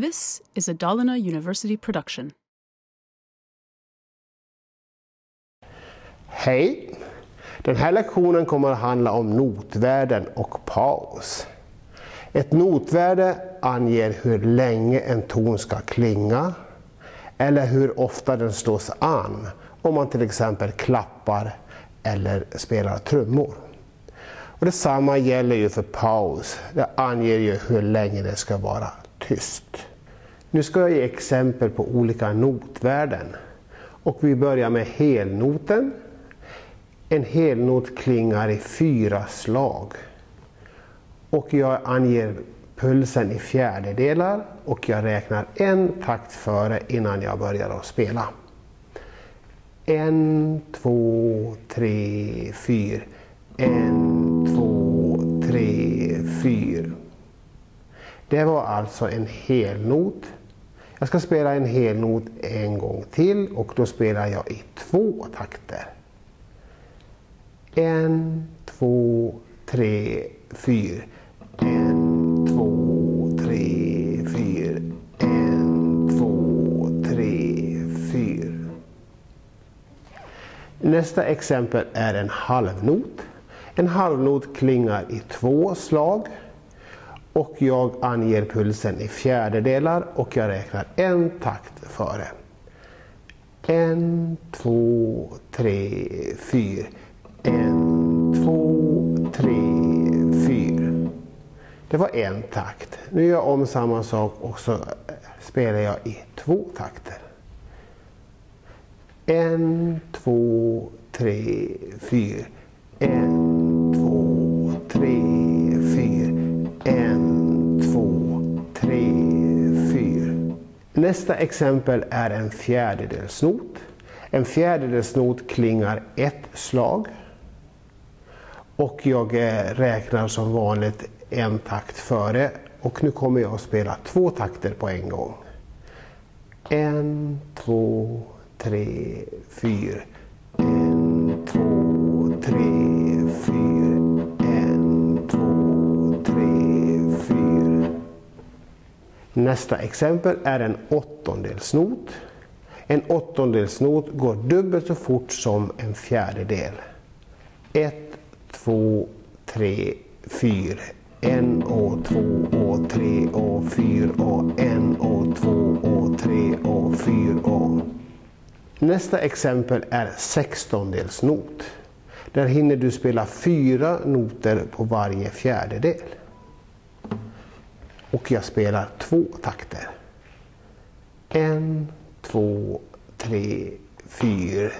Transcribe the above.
This is a Dalarna University production. Hej! Den här lektionen kommer att handla om notvärden och paus. Ett notvärde anger hur länge en ton ska klinga eller hur ofta den slås an om man till exempel klappar eller spelar trummor. Och detsamma gäller ju för paus. Det anger ju hur länge det ska vara tyst. Nu ska jag ge exempel på olika notvärden. Och vi börjar med helnoten. En helnot klingar i fyra slag. Och jag anger pulsen i fjärdedelar och jag räknar en takt före innan jag börjar att spela. En, två, tre, fyra. En, två, tre, fyra. Det var alltså en helnot. Jag ska spela en helnot en gång till och då spelar jag i två takter. En, två, tre, fyra. En, två, tre, fyra. En, två, tre, fyra. Nästa exempel är en halvnot. En halvnot klingar i två slag. Och jag anger pulsen i fjärdedelar och jag räknar en takt före. En, två, tre, fyra. En, två, tre, fyra. Det var en takt. Nu gör jag om samma sak och så spelar jag i två takter. En, två, tre, fyra. En, två, tre, Nästa exempel är en fjärdedelsnot. En fjärdedelsnot klingar ett slag. Och jag eh, räknar som vanligt en takt före. Och nu kommer jag att spela två takter på en gång. En, två, tre, fyra. Nästa exempel är en åttondelsnot. En åttondelsnot går dubbelt så fort som en fjärdedel. Ett, två, tre, fyra. En och två och tre och fyra och en och två och tre och fyra och. Nästa exempel är sextondelsnot. Där hinner du spela fyra noter på varje fjärdedel. Och jag spelar två takter. En, två, tre, fyra.